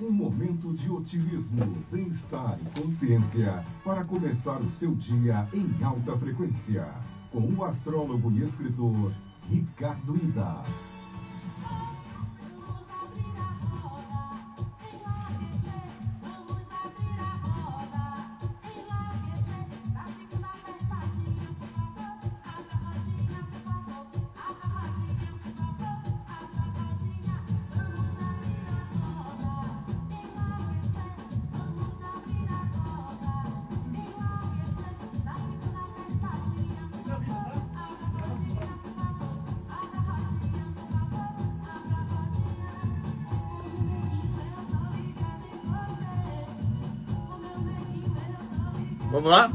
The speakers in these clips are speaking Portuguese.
Um momento de otimismo, bem-estar e consciência para começar o seu dia em alta frequência. Com o astrólogo e escritor Ricardo Ida. Vamos lá?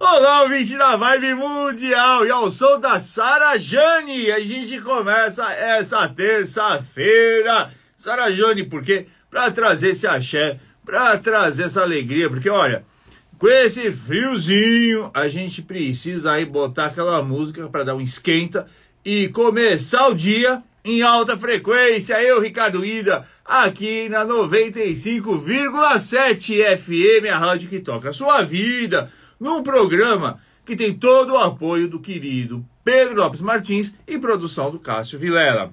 Olá, ouvinte da Vibe Mundial! E ao som da Sara Jane, a gente começa essa terça-feira. Sara Jane, por quê? Pra trazer esse axé, pra trazer essa alegria, porque olha, com esse friozinho, a gente precisa aí botar aquela música para dar um esquenta e começar o dia em alta frequência. Eu, Ricardo Ida, aqui na 95,7 FM, a rádio que toca a sua vida, num programa que tem todo o apoio do querido Pedro Lopes Martins e produção do Cássio Vilela.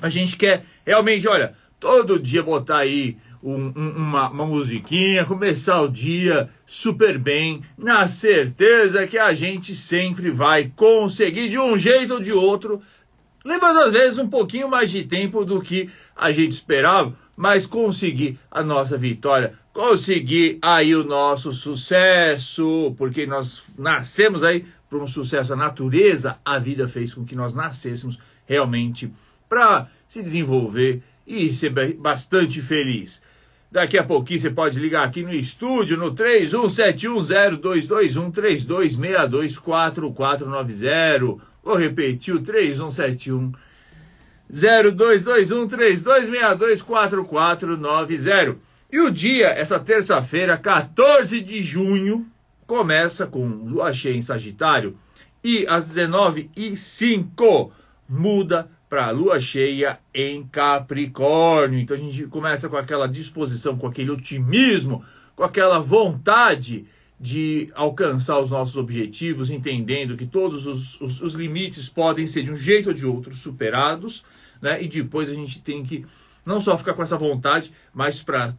A gente quer realmente, olha, todo dia botar aí um, um, uma, uma musiquinha, começar o dia super bem, na certeza que a gente sempre vai conseguir de um jeito ou de outro, levando às vezes um pouquinho mais de tempo do que a gente esperava, mas conseguir a nossa vitória, conseguir aí o nosso sucesso, porque nós nascemos aí para um sucesso. A natureza, a vida fez com que nós nascêssemos realmente para se desenvolver e ser bastante feliz. Daqui a pouquinho você pode ligar aqui no estúdio no 3171022132624490. Vou repetir o 3171 022132624490. E o dia, essa terça-feira, 14 de junho, começa com lua cheia em Sagitário e às 19h05 muda para a lua cheia em Capricórnio. Então a gente começa com aquela disposição, com aquele otimismo, com aquela vontade de alcançar os nossos objetivos, entendendo que todos os, os, os limites podem ser de um jeito ou de outro superados, né? E depois a gente tem que não só ficar com essa vontade, mas para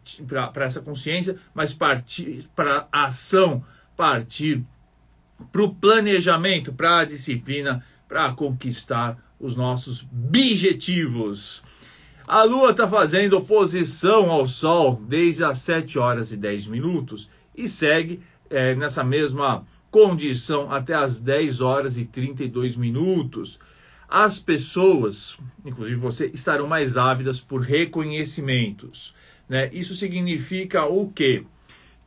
essa consciência, mas partir para ação, partir para o planejamento, para a disciplina, para conquistar os nossos objetivos. A Lua está fazendo oposição ao Sol desde as 7 horas e 10 minutos e segue é, nessa mesma condição até as 10 horas e 32 minutos. As pessoas, inclusive você, estarão mais ávidas por reconhecimentos. Né? Isso significa o quê?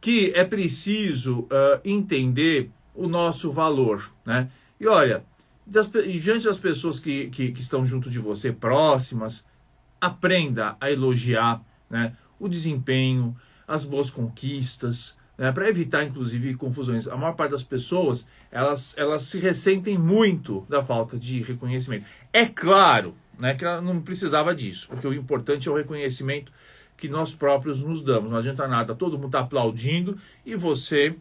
Que é preciso uh, entender o nosso valor. Né? E olha, das, diante das pessoas que, que, que, estão junto de você, próximas, aprenda a elogiar né, o desempenho, as boas conquistas, né, para evitar, inclusive, confusões. A maior parte das pessoas, elas, elas se ressentem muito da falta de reconhecimento. É claro né, que ela não precisava disso, porque o importante é o reconhecimento que nós próprios nos damos. Não adianta nada, todo mundo está aplaudindo e você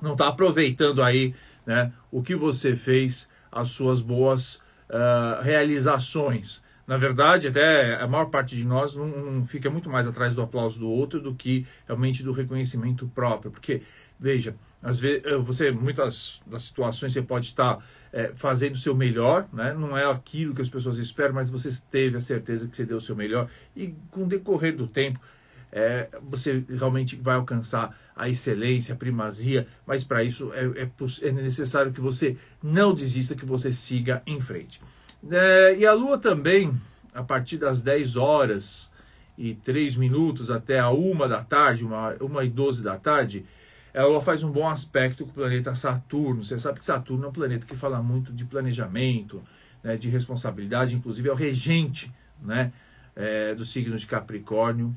não está aproveitando aí né, o que você fez as suas boas uh, realizações. Na verdade, até a maior parte de nós não, não, fica muito mais atrás do aplauso do outro do que realmente do reconhecimento próprio. Porque, veja, às vezes eh, você, muitas das situações, você pode estar é, fazendo o seu melhor, né? não é aquilo que as pessoas esperam, mas você teve a certeza que você deu o seu melhor. E com o decorrer do tempo, é, você realmente vai alcançar a excelência, a primazia, mas para isso é, é, é, necessário que você não desista, que você siga em frente. É, e a Lua também, a partir das 10 horas e 3 minutos até a 1 da tarde, 1 e 12 da tarde, ela faz um bom aspecto com o planeta Saturno. Você sabe que Saturno é um planeta que fala muito de planejamento, né, de responsabilidade, inclusive é o regente né, do signo de Capricórnio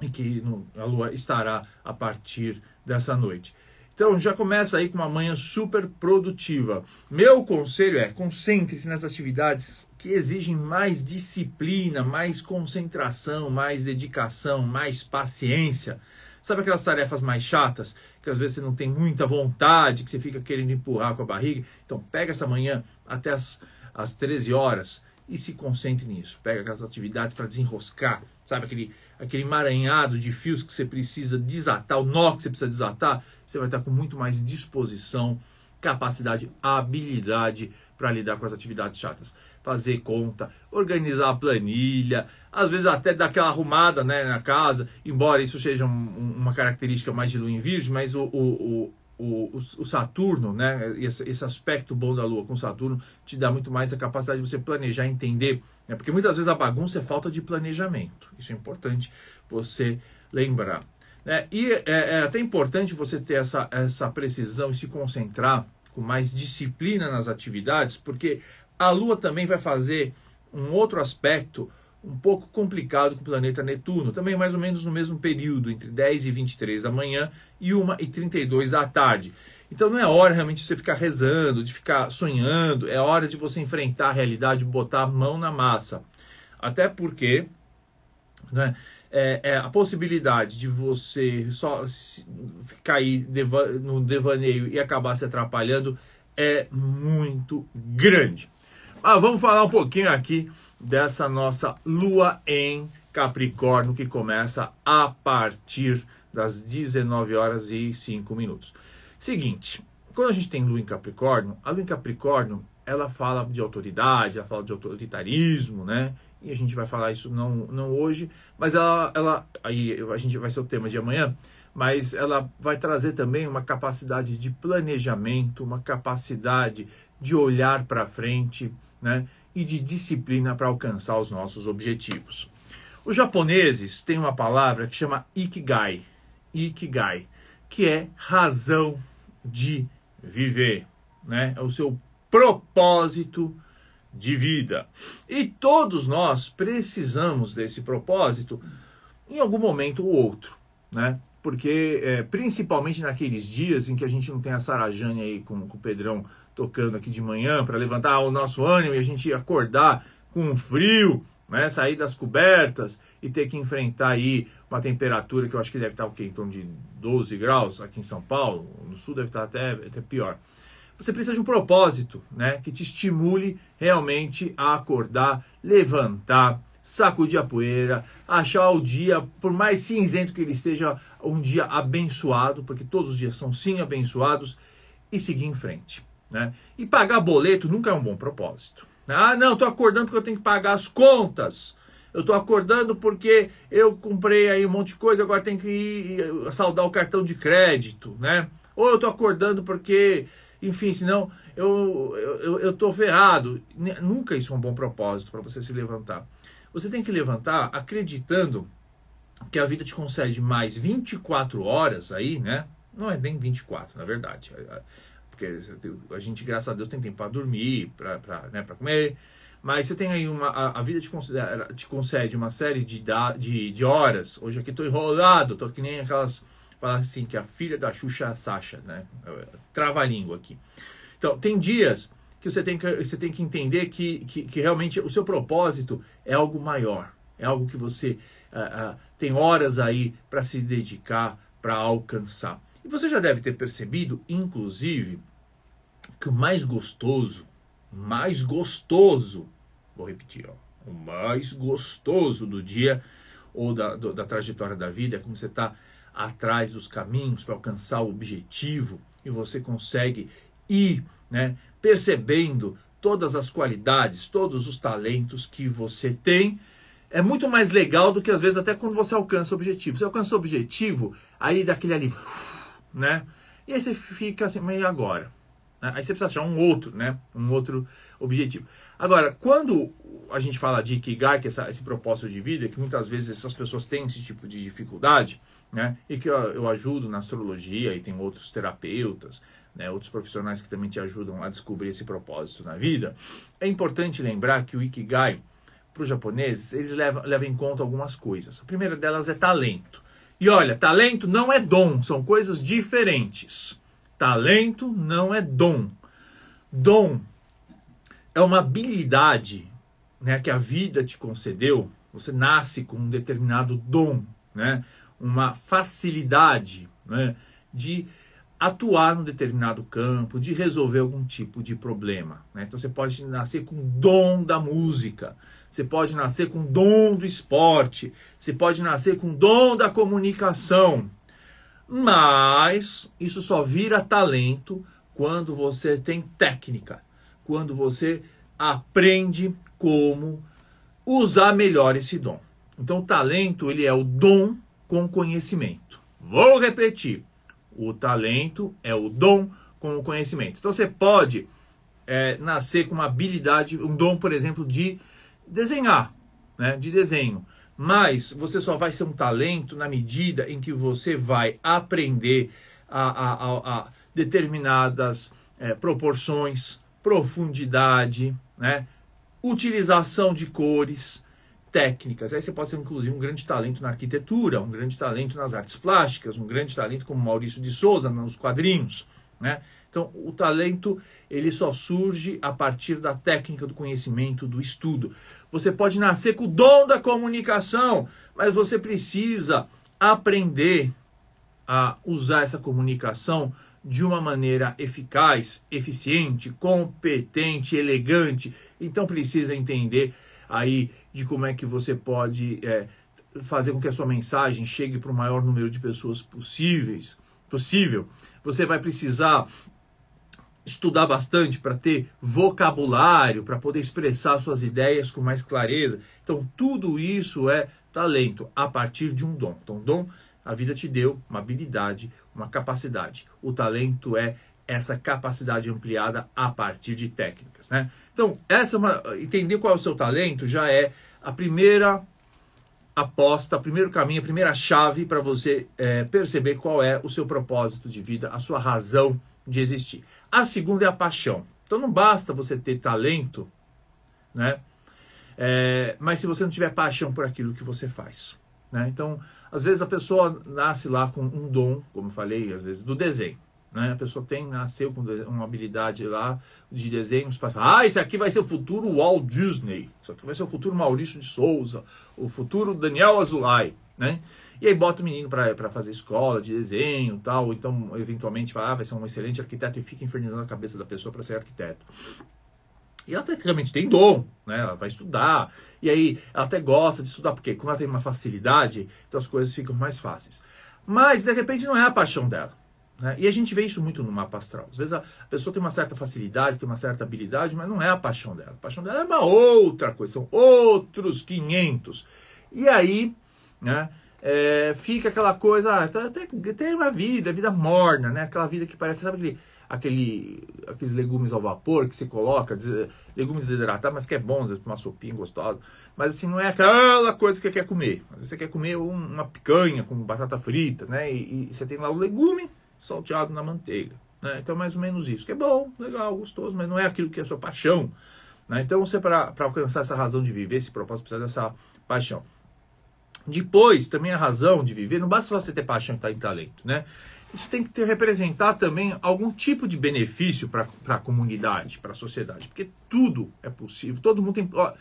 e que a Lua estará a partir dessa noite. Então já começa aí com uma manhã super produtiva. Meu conselho é concentre-se nas atividades que exigem mais disciplina, mais concentração, mais dedicação, mais paciência. Sabe aquelas tarefas mais chatas, que às vezes você não tem muita vontade, que você fica querendo empurrar com a barriga? Então pega essa manhã até as, as 13 horas e se concentre nisso. Pega aquelas atividades para desenroscar, sabe aquele aquele emaranhado de fios que você precisa desatar, o nó que você precisa desatar, você vai estar com muito mais disposição, capacidade, habilidade para lidar com as atividades chatas. Fazer conta, organizar a planilha, às vezes até dar aquela arrumada né, na casa, embora isso seja um, uma característica mais de lua em virgem, mas o, o, o, o, Saturno, né, esse, esse aspecto bom da Lua com Saturno, te dá muito mais a capacidade de você planejar, entender né? Porque muitas vezes a bagunça é falta de planejamento. Isso é importante você lembrar. Né? E é, é até importante você ter essa, essa precisão e se concentrar com mais disciplina nas atividades, porque a Lua também vai fazer um outro aspecto um pouco complicado com o planeta Netuno, também mais ou menos no mesmo período, entre 10 e 23 da manhã e 1 e 32 da tarde. Então não é hora realmente de você ficar rezando, de ficar sonhando, é hora de você enfrentar a realidade, botar a mão na massa. Até porque né, é, é a possibilidade de você só cair no devaneio e acabar se atrapalhando é muito grande. Ah, vamos falar um pouquinho aqui dessa nossa lua em Capricórnio que começa a partir das 19 horas e 5 minutos. Seguinte, quando a gente tem lua em Capricórnio, a lua em Capricórnio, ela fala de autoridade, ela fala de autoritarismo, né? E a gente vai falar isso não, não hoje, mas ela, ela aí a gente vai ser o tema de amanhã, mas ela vai trazer também uma capacidade de planejamento, uma capacidade de olhar para frente, né? E de disciplina para alcançar os nossos objetivos. Os japoneses têm uma palavra que chama ikigai. Ikigai que é razão de viver, né? É o seu propósito de vida. E todos nós precisamos desse propósito em algum momento ou outro, né? Porque é, principalmente naqueles dias em que a gente não tem a Sarajane aí com, com o Pedrão tocando aqui de manhã para levantar o nosso ânimo e a gente acordar com frio, né? Sair das cobertas e ter que enfrentar aí uma temperatura que eu acho que deve estar o quê? em torno de 12 graus aqui em São Paulo, no sul deve estar até, até pior. Você precisa de um propósito, né, que te estimule realmente a acordar, levantar, sacudir a poeira, achar o dia, por mais cinzento que ele esteja, um dia abençoado, porque todos os dias são sim abençoados, e seguir em frente. Né? E pagar boleto nunca é um bom propósito. Ah, não, estou acordando porque eu tenho que pagar as contas eu estou acordando porque eu comprei aí um monte de coisa, agora tem que ir saldar o cartão de crédito, né? Ou eu estou acordando porque, enfim, senão eu eu, eu tô ferrado. Nunca isso é um bom propósito para você se levantar. Você tem que levantar acreditando que a vida te concede mais 24 horas aí, né? Não é nem 24, na verdade. Porque a gente, graças a Deus, tem tempo para dormir, para né, comer, mas você tem aí uma. A, a vida te, te, concede uma série de, de, de horas. Hoje aqui estou enrolado, estou que nem aquelas. Falar assim, que a filha da Xuxa Sasha, né? Trava a língua aqui. Então, tem dias que você tem que, você tem que entender que, que, que realmente o seu propósito é algo maior. É algo que você uh, uh, tem horas aí para se dedicar, para alcançar. E você já deve ter percebido, inclusive, que o mais gostoso, mais gostoso Vou repetir, ó. O mais gostoso do dia ou da, do, da trajetória da vida é como você está atrás dos caminhos para alcançar o objetivo e você consegue ir né, percebendo todas as qualidades, todos os talentos que você tem. É muito mais legal do que às vezes até quando você alcança o objetivo. Você alcança o objetivo, aí daquele alívio, né? E aí você fica assim, mas e agora? Aí você precisa achar um outro, né? Um outro objetivo. Agora, quando a gente fala de Ikigai, que é esse propósito de vida, que muitas vezes essas pessoas têm esse tipo de dificuldade, né? E que eu, eu ajudo na astrologia e tem outros terapeutas, né? Outros profissionais que também te ajudam a descobrir esse propósito na vida. É importante lembrar que o Ikigai, para os japoneses, eles levam, levam em conta algumas coisas. A primeira delas é talento. E olha, talento não é dom, são coisas diferentes. Talento não é dom. Dom é uma habilidade né, que a vida te concedeu. Você nasce com um determinado dom, né, uma facilidade né, de atuar num determinado campo, de resolver algum tipo de problema. Né? Então você pode nascer com dom da música, você pode nascer com dom do esporte, você pode nascer com dom da comunicação. Mas isso só vira talento quando você tem técnica, quando você aprende como usar melhor esse dom. Então, talento ele é o dom com conhecimento. Vou repetir. O talento é o dom com o conhecimento. Então você pode é, nascer com uma habilidade, um dom, por exemplo, de desenhar, né, de desenho. Mas você só vai ser um talento na medida em que você vai aprender a, a, a, a determinadas é, proporções, profundidade, né, utilização de cores, técnicas. Aí você pode ser, inclusive, um grande talento na arquitetura, um grande talento nas artes plásticas, um grande talento como Maurício de Souza nos quadrinhos. Né? Então, o talento ele só surge a partir da técnica do conhecimento, do estudo. Você pode nascer com o dom da comunicação, mas você precisa aprender a usar essa comunicação de uma maneira eficaz, eficiente, competente, elegante. Então precisa entender aí de como é que você pode é, fazer com que a sua mensagem chegue para o maior número de pessoas possíveis, possível. Você vai precisar estudar bastante para ter vocabulário, para poder expressar suas ideias com mais clareza. Então, tudo isso é talento a partir de um dom. Então, dom, a vida te deu uma habilidade, uma capacidade. O talento é essa capacidade ampliada a partir de técnicas, né? Então, essa é uma, entender qual é o seu talento já é a primeira aposta, o primeiro caminho, a primeira chave para você é, perceber qual é o seu propósito de vida, a sua razão de existir. A segunda é a paixão. Então não basta você ter talento, né? É, mas se você não tiver paixão por aquilo que você faz. Né? Então, às vezes a pessoa nasce lá com um dom, como eu falei, às vezes do desenho. Né? A pessoa tem, nasceu com uma habilidade lá de desenhos para ah, esse aqui vai ser o futuro Walt Disney, isso aqui vai ser o futuro Maurício de Souza, o futuro Daniel Azulay, né? E aí bota o menino para fazer escola de desenho tal, então eventualmente fala, ah, vai ser um excelente arquiteto e fica infernizando a cabeça da pessoa para ser arquiteto. E ela tecnicamente tem dom, né? Ela vai estudar. E aí ela até gosta de estudar, porque quando ela tem uma facilidade, então as coisas ficam mais fáceis. Mas de repente não é a paixão dela. Né? E a gente vê isso muito no mapa astral. Às vezes a pessoa tem uma certa facilidade, tem uma certa habilidade, mas não é a paixão dela. A paixão dela é uma outra coisa, são outros 500. E aí, né, é, fica aquela coisa, ah, tem, tem uma vida, vida morna, né? Aquela vida que parece, sabe aquele, aquele, aqueles legumes ao vapor que você coloca, legumes desidratados, mas que é bom, uma sopinha gostosa. Mas assim, não é aquela coisa que você quer comer. Você quer comer uma picanha com batata frita, né? E, e você tem lá o legume, salteado na manteiga. Né? Então, mais ou menos isso. Que é bom, legal, gostoso, mas não é aquilo que é a sua paixão. Né? Então, você, para alcançar essa razão de viver, esse propósito, precisa dessa paixão. Depois, também a razão de viver, não basta você ter paixão e em talento, né? Isso tem que ter, representar também algum tipo de benefício para a comunidade, para a sociedade, porque tudo é possível, todo mundo tem. Ó,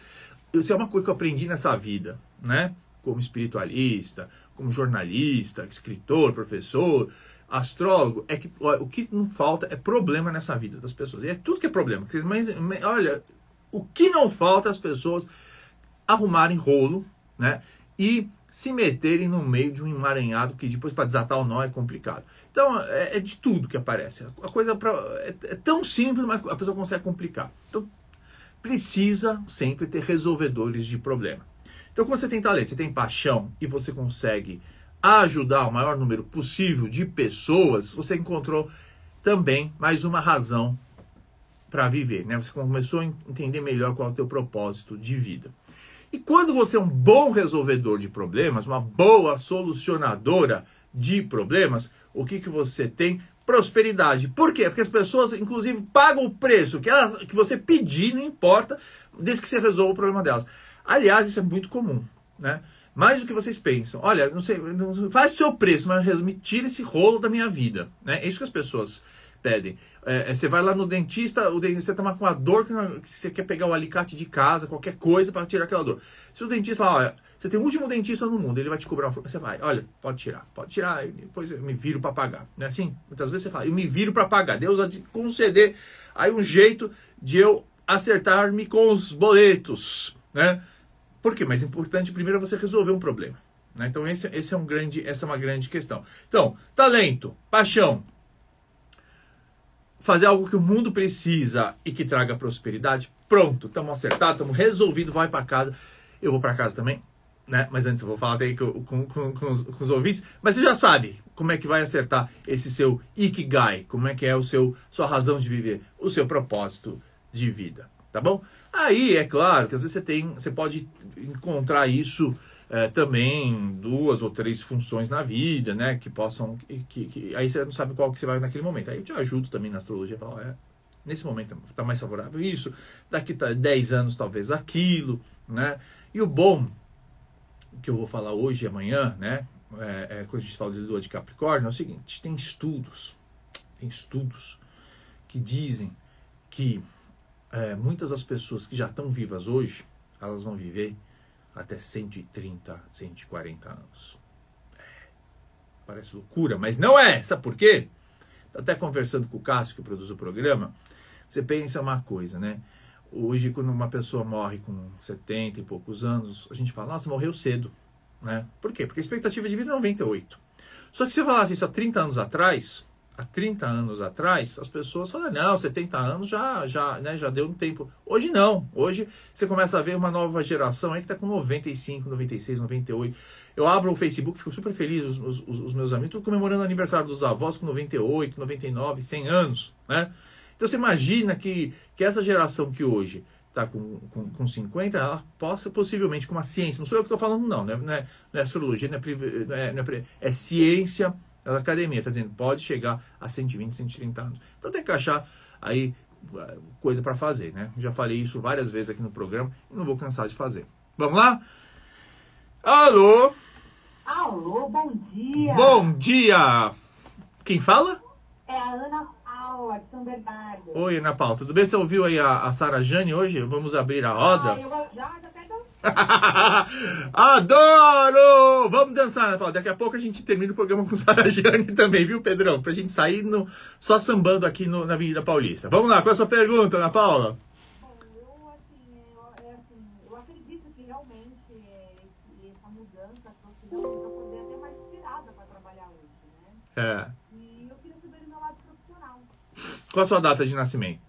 isso é uma coisa que eu aprendi nessa vida, né? Como espiritualista, como jornalista, escritor, professor, astrólogo, é que ó, o que não falta é problema nessa vida das pessoas. E é tudo que é problema. Mas, olha, o que não falta é as pessoas arrumarem rolo, né? E se meterem no meio de um emaranhado que depois para desatar o nó é complicado. Então é, é de tudo que aparece. A coisa pra, é, é tão simples, mas a pessoa consegue complicar. Então precisa sempre ter resolvedores de problema. Então quando você tem talento, você tem paixão e você consegue ajudar o maior número possível de pessoas, você encontrou também mais uma razão para viver, né? Você começou a entender melhor qual é o teu propósito de vida. E quando você é um bom resolvedor de problemas, uma boa solucionadora de problemas, o que, que você tem? Prosperidade. Por quê? Porque as pessoas, inclusive, pagam o preço que, ela, que você pedir, não importa, desde que você resolva o problema delas. Aliás, isso é muito comum, né? mais do que vocês pensam. Olha, não sei, faz o seu preço, mas me tira esse rolo da minha vida. Né? É isso que as pessoas pedem. É, é você vai lá no dentista, o dentista está com uma dor que, não, que, você quer pegar o alicate de casa, qualquer coisa para tirar aquela dor. Se o dentista fala, olha, você tem o último dentista no mundo, ele vai te cobrar uma você vai, olha, pode tirar, pode tirar, depois eu me viro para pagar. Não é assim? Muitas vezes você fala, eu me viro para pagar. Deus vai te conceder aí um jeito de eu acertar-me com os boletos, né? Por quê? Mas é importante primeiro você resolver um problema. Né? Então esse, esse é um grande, essa é uma grande questão. Então, talento, paixão, fazer algo que o mundo precisa e que traga prosperidade, pronto, estamos acertados, estamos resolvidos, vai para casa. Eu vou para casa também, né? Mas antes eu vou falar até com, com, com, com, os, com os ouvintes. Mas você já sabe como é que vai acertar esse seu ikigai, como é que é o seu sua razão de viver, o seu propósito de vida, tá bom? Aí é claro que às vezes você tem, você pode encontrar isso é, também duas ou três funções na vida, né? Que possam. Que, que, aí você não sabe qual que você vai naquele momento. Aí eu te ajudo também na astrologia. Falar, é, nesse momento está mais favorável isso, daqui tá 10 anos talvez aquilo, né? E o bom que eu vou falar hoje e amanhã, né? É, é, quando a gente fala de lua de Capricórnio, é o seguinte: tem estudos, tem estudos que dizem que é, muitas das pessoas que já estão vivas hoje, elas vão viver até 130, 140 anos. É, parece loucura, mas não é. Sabe por quê? Até conversando com o Cássio, que produz o programa, você pensa uma coisa, né? Hoje, quando uma pessoa morre com 70 e poucos anos, a gente fala, nossa, morreu cedo. Né? Por quê? Porque a expectativa de vida é 98. Só que se você falasse isso há 30 anos atrás, há 30 anos atrás, as pessoas falam, não, 70 anos já, já, né, já deu um tempo. Hoje não. Hoje você começa a ver uma nova geração aí que está com 95, 96, 98. Eu abro o Facebook, fico super feliz, os, os, os meus amigos, comemorando o aniversário dos avós com 98, 99, 100 anos, né? Então você imagina que, que essa geração que hoje está com, com, com 50, ela possa possivelmente, com uma ciência, não sou eu que estou falando não, né? não, é, não é astrologia, não é, não é, não é, é ciência a academia está dizendo pode chegar a 120, 130 anos. Então tem que achar aí uh, coisa para fazer, né? Já falei isso várias vezes aqui no programa e não vou cansar de fazer. Vamos lá? Alô? Alô, bom dia. Bom dia. Quem fala? É a Ana Paula, de São Bernardo. Oi, Ana Paula. Tudo bem? Você ouviu aí a, a Sara Jane hoje? Vamos abrir a roda? Ah, eu já, já Adoro! Vamos dançar, Paulo. Daqui a pouco a gente termina o programa com Sara Gianni também, viu, Pedrão? Pra gente sair no, só sambando aqui no, na Avenida Paulista. Vamos lá, qual é a sua pergunta, Ana Paula? Bom, eu, eu, eu acredito que realmente essa mudança trouxe eu poder até mais inspirada para trabalhar hoje, né? É. E eu queria saber do meu lado profissional. Qual a sua data de nascimento?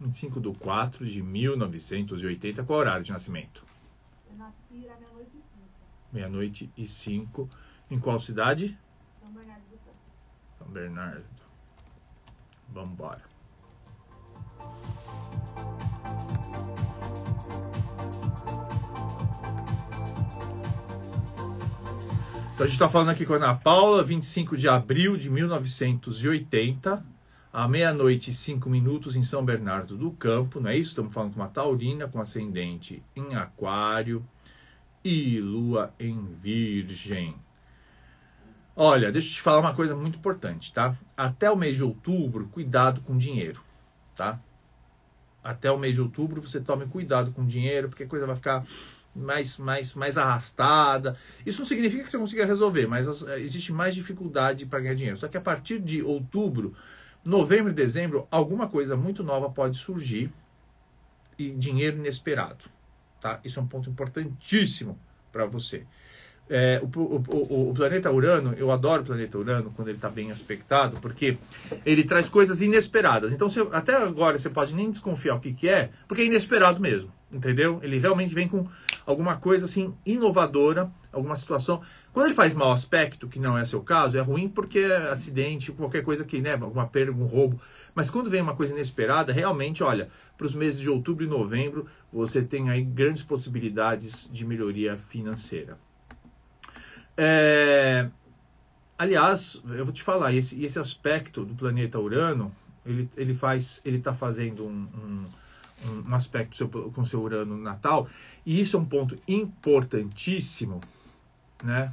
25 de 4 de 1980. Qual horário de nascimento? Eu nasci à meia-noite e 5. Meia-noite e 5. Em qual cidade? São Bernardo do Campo. São Bernardo. Vamos embora. Então a gente está falando aqui com a Ana Paula, 25 de abril de 1980 à meia-noite e cinco minutos em São Bernardo do Campo, não é isso? Estamos falando com uma taurina com ascendente em aquário e lua em virgem. Olha, deixa eu te falar uma coisa muito importante, tá? Até o mês de outubro, cuidado com dinheiro, tá? Até o mês de outubro você tome cuidado com dinheiro, porque a coisa vai ficar mais, mais, mais arrastada. Isso não significa que você consiga resolver, mas existe mais dificuldade para ganhar dinheiro. Só que a partir de outubro, Novembro e dezembro, alguma coisa muito nova pode surgir e dinheiro inesperado. Tá? Isso é um ponto importantíssimo para você. É, o, o, o, planeta Urano, eu adoro o planeta Urano quando ele está bem aspectado, porque ele traz coisas inesperadas. Então, você, até agora você pode nem desconfiar o que, que é, porque é inesperado mesmo, entendeu? Ele realmente vem com alguma coisa assim inovadora, alguma situação. Quando ele faz mau aspecto, que não é seu caso, é ruim porque é acidente, qualquer coisa que, né, alguma perda, um roubo. Mas quando vem uma coisa inesperada, realmente, olha, para os meses de outubro e novembro, você tem aí grandes possibilidades de melhoria financeira. É... Aliás, eu vou te falar, esse, esse aspecto do planeta Urano, ele, ele faz, ele está fazendo um, um, um, aspecto seu, com seu Urano no Natal, e isso é um ponto importantíssimo, né?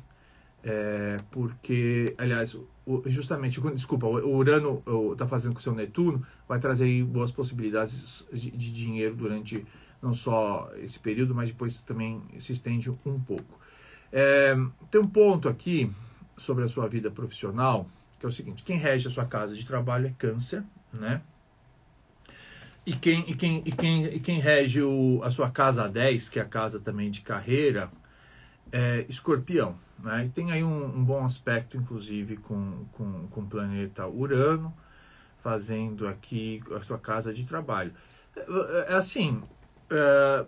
É, porque, aliás, o, justamente, desculpa, o Urano está fazendo com o seu Netuno, vai trazer boas possibilidades de, de, dinheiro durante não só esse período, mas depois também se estende um pouco. É, tem um ponto aqui sobre a sua vida profissional, que é o seguinte, quem rege a sua casa de trabalho é câncer, né? E quem, e quem, e quem, e quem rege o, a sua casa 10, que é a casa também de carreira, é escorpião. Né? E tem aí um, um, bom aspecto, inclusive, com, com, com o planeta Urano, fazendo aqui a sua casa de trabalho. É, é assim, é,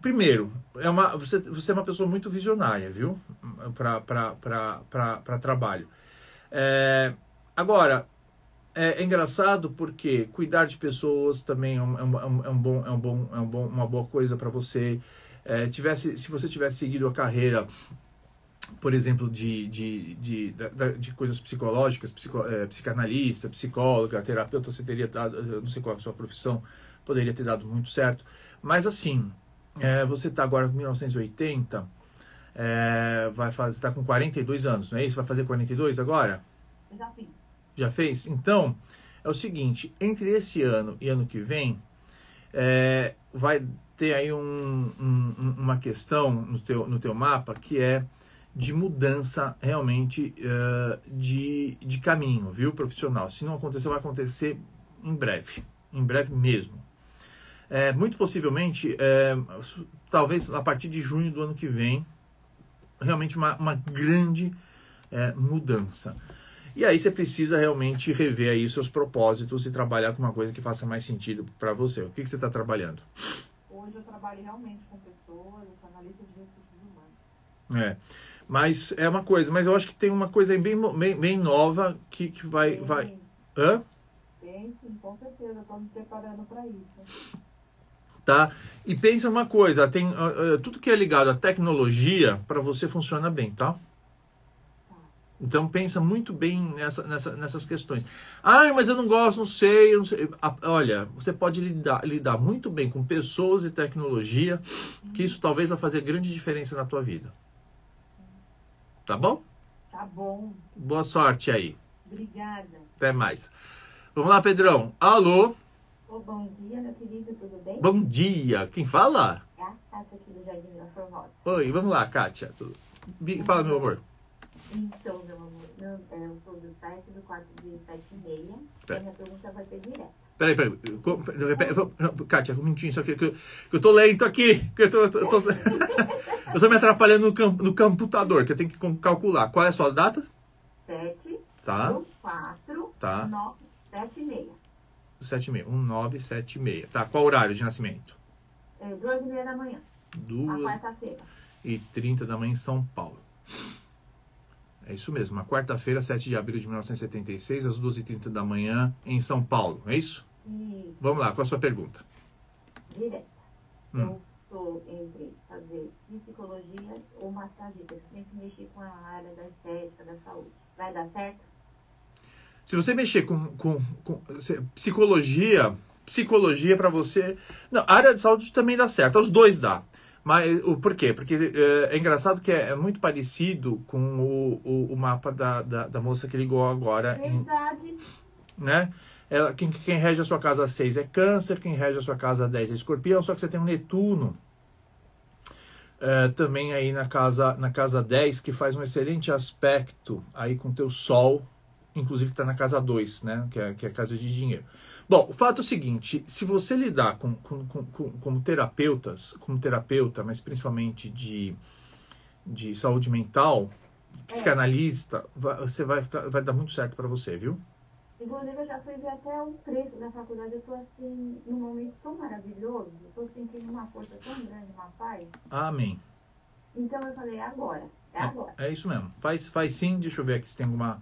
primeiro, é uma, você, você é uma pessoa muito visionária, viu? Para trabalho. É, agora, é, é, engraçado porque cuidar de pessoas também é um, é um, é um bom, é um bom, é um uma boa coisa para você. É, tivesse, se você tivesse seguido a carreira, por exemplo, de, de, de, de, coisas psicológicas, psico, é, psicanalista, psicóloga, terapeuta, você teria dado, não sei qual é a sua profissão, poderia ter dado muito certo. Mas assim, é, você está agora em 1980, é, vai fazer, está com 42 anos, não é isso? Vai fazer 42 agora? Já fiz. Já fez? Então, é o seguinte, entre esse ano e ano que vem, é, vai ter aí um, um, uma questão no teu, no teu mapa que é de mudança realmente uh, de, de caminho, viu, profissional. Se não acontecer, vai acontecer em breve, em breve mesmo. É, muito possivelmente, é, talvez a partir de junho do ano que vem, realmente uma, uma grande é, mudança. E aí você precisa realmente rever aí seus propósitos e trabalhar com uma coisa que faça mais sentido para você. O que, que você está trabalhando? Hoje eu trabalho realmente com pessoas, eu sou analista de recursos humanos. É. Mas é uma coisa, mas eu acho que tem uma coisa bem, bem, bem nova que, que vai. Sim. vai... Hã? Tem, sim, com certeza. Estou me preparando para isso. Tá? E pensa uma coisa, tem uh, uh, tudo que é ligado à tecnologia para você funciona bem, tá? Então pensa muito bem nessa, nessa, nessas questões. Ah, mas eu não gosto, não sei, não sei. Olha, você pode lidar, lidar muito bem com pessoas e tecnologia, que isso talvez vai fazer grande diferença na tua vida. Tá bom? Tá bom. Boa sorte aí. Obrigada. Até mais. Vamos lá, Pedrão. Alô? Ô, bom dia, meu querido, tudo bem? Bom dia. Quem fala? É a Kátia aqui do Jardim da Formosa. Oi, vamos lá, Kátia. Fala, meu amor. Então, meu amor, eu, é, eu sou do site do 4 de 7 e meia. Tá. E a minha pergunta vai ser direta. Peraí, peraí. Kátia, um minutinho, só que, que, eu- que eu tô lento aqui. Que eu, tô, eu, tô, eu, tô, eu tô me atrapalhando no, cam, no computador, que eu tenho que calcular. Qual é a sua data? 7, Tá. 2, 4, Tá. 9, 7 e meia. 76. 1976. Tá, qual horário de nascimento? É, 2 e meia da manhã, a 2 quarta-feira. e 30 da manhã em São Paulo. É isso mesmo, uma quarta-feira, 7 de abril de 1976, às 2h30 da manhã em São Paulo, é isso? E Vamos lá, qual a sua pergunta? direta. Hum. Eu estou entre fazer psicologia ou massagista, que sempre mexi com a área da estética, da saúde. Vai dar certo? Se você mexer com, com, com psicologia, psicologia para você. Não, a área de saúde também dá certo, os dois dá. Mas o por quê? Porque é, é engraçado que é, é muito parecido com o, o, o mapa da, da, da moça que ligou agora, em, Verdade. né? Ela, quem, quem rege a sua casa 6 é câncer, quem rege a sua casa 10 é escorpião, só que você tem um Netuno é, também aí na casa, na casa 10, que faz um excelente aspecto aí com teu Sol, inclusive que está na casa 2, né? Que é, que é a casa de dinheiro. Bom, o fato é o seguinte, se você lidar com, com, com, com- como terapeutas, como terapeuta, mas principalmente de, de saúde mental, psicanalista, vai- você vai, ficar- vai dar muito certo para você, viu? Inclusive, eu já fui ver até o preço da faculdade. Eu tô assim, num momento tão maravilhoso. Eu tô sentindo uma força tão grande, uma paz. Amém. Então, eu falei, é agora. É agora. É, é isso mesmo. Faz, faz sim, deixa eu ver aqui se tem alguma.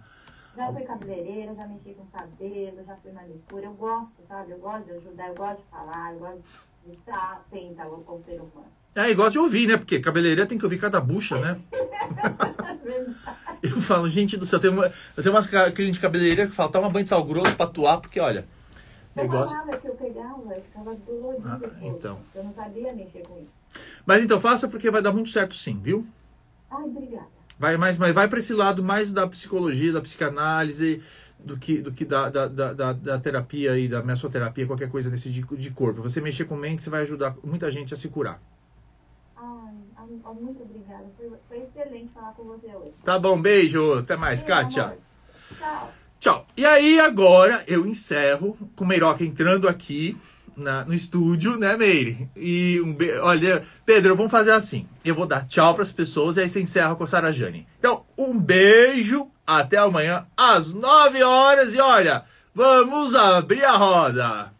Já fui cabeleireira, já mexi com cabelo, já fui manicure. Eu gosto, sabe? Eu gosto de ajudar, eu gosto de falar, eu gosto de estar atenta ao ser humano. É, e gosta de ouvir, né? Porque cabeleireira tem que ouvir cada bucha, né? Eu falo, gente do céu, tem uma, eu tenho umas clientes de cabeleireira que falam, toma banho de sal grosso pra atuar, porque olha, Eu negócio. falava que eu pegava eu ficava dolorida. Ah, depois. então. Eu não sabia mexer com isso. Mas então faça porque vai dar muito certo sim, viu? Ai, obrigada. Vai mais, mas vai para esse lado mais da psicologia, da psicanálise, do que, do que da, da, da, da, terapia e da messoterapia, qualquer coisa desse de, de corpo. Você mexer com mente, você vai ajudar muita gente a se curar. Muito obrigada. Foi, foi excelente falar com você hoje. Tá bom, beijo. Até mais, Kátia. amor. Tchau. Tchau. E aí, agora eu encerro com o Meiroca entrando aqui na- no estúdio, né, Meire? E um be... olha, Pedro, vamos fazer assim. Eu vou dar tchau pras pessoas e aí você encerra com a Sara Jane. Então, um beijo, até amanhã às 9 horas e olha, vamos abrir a roda.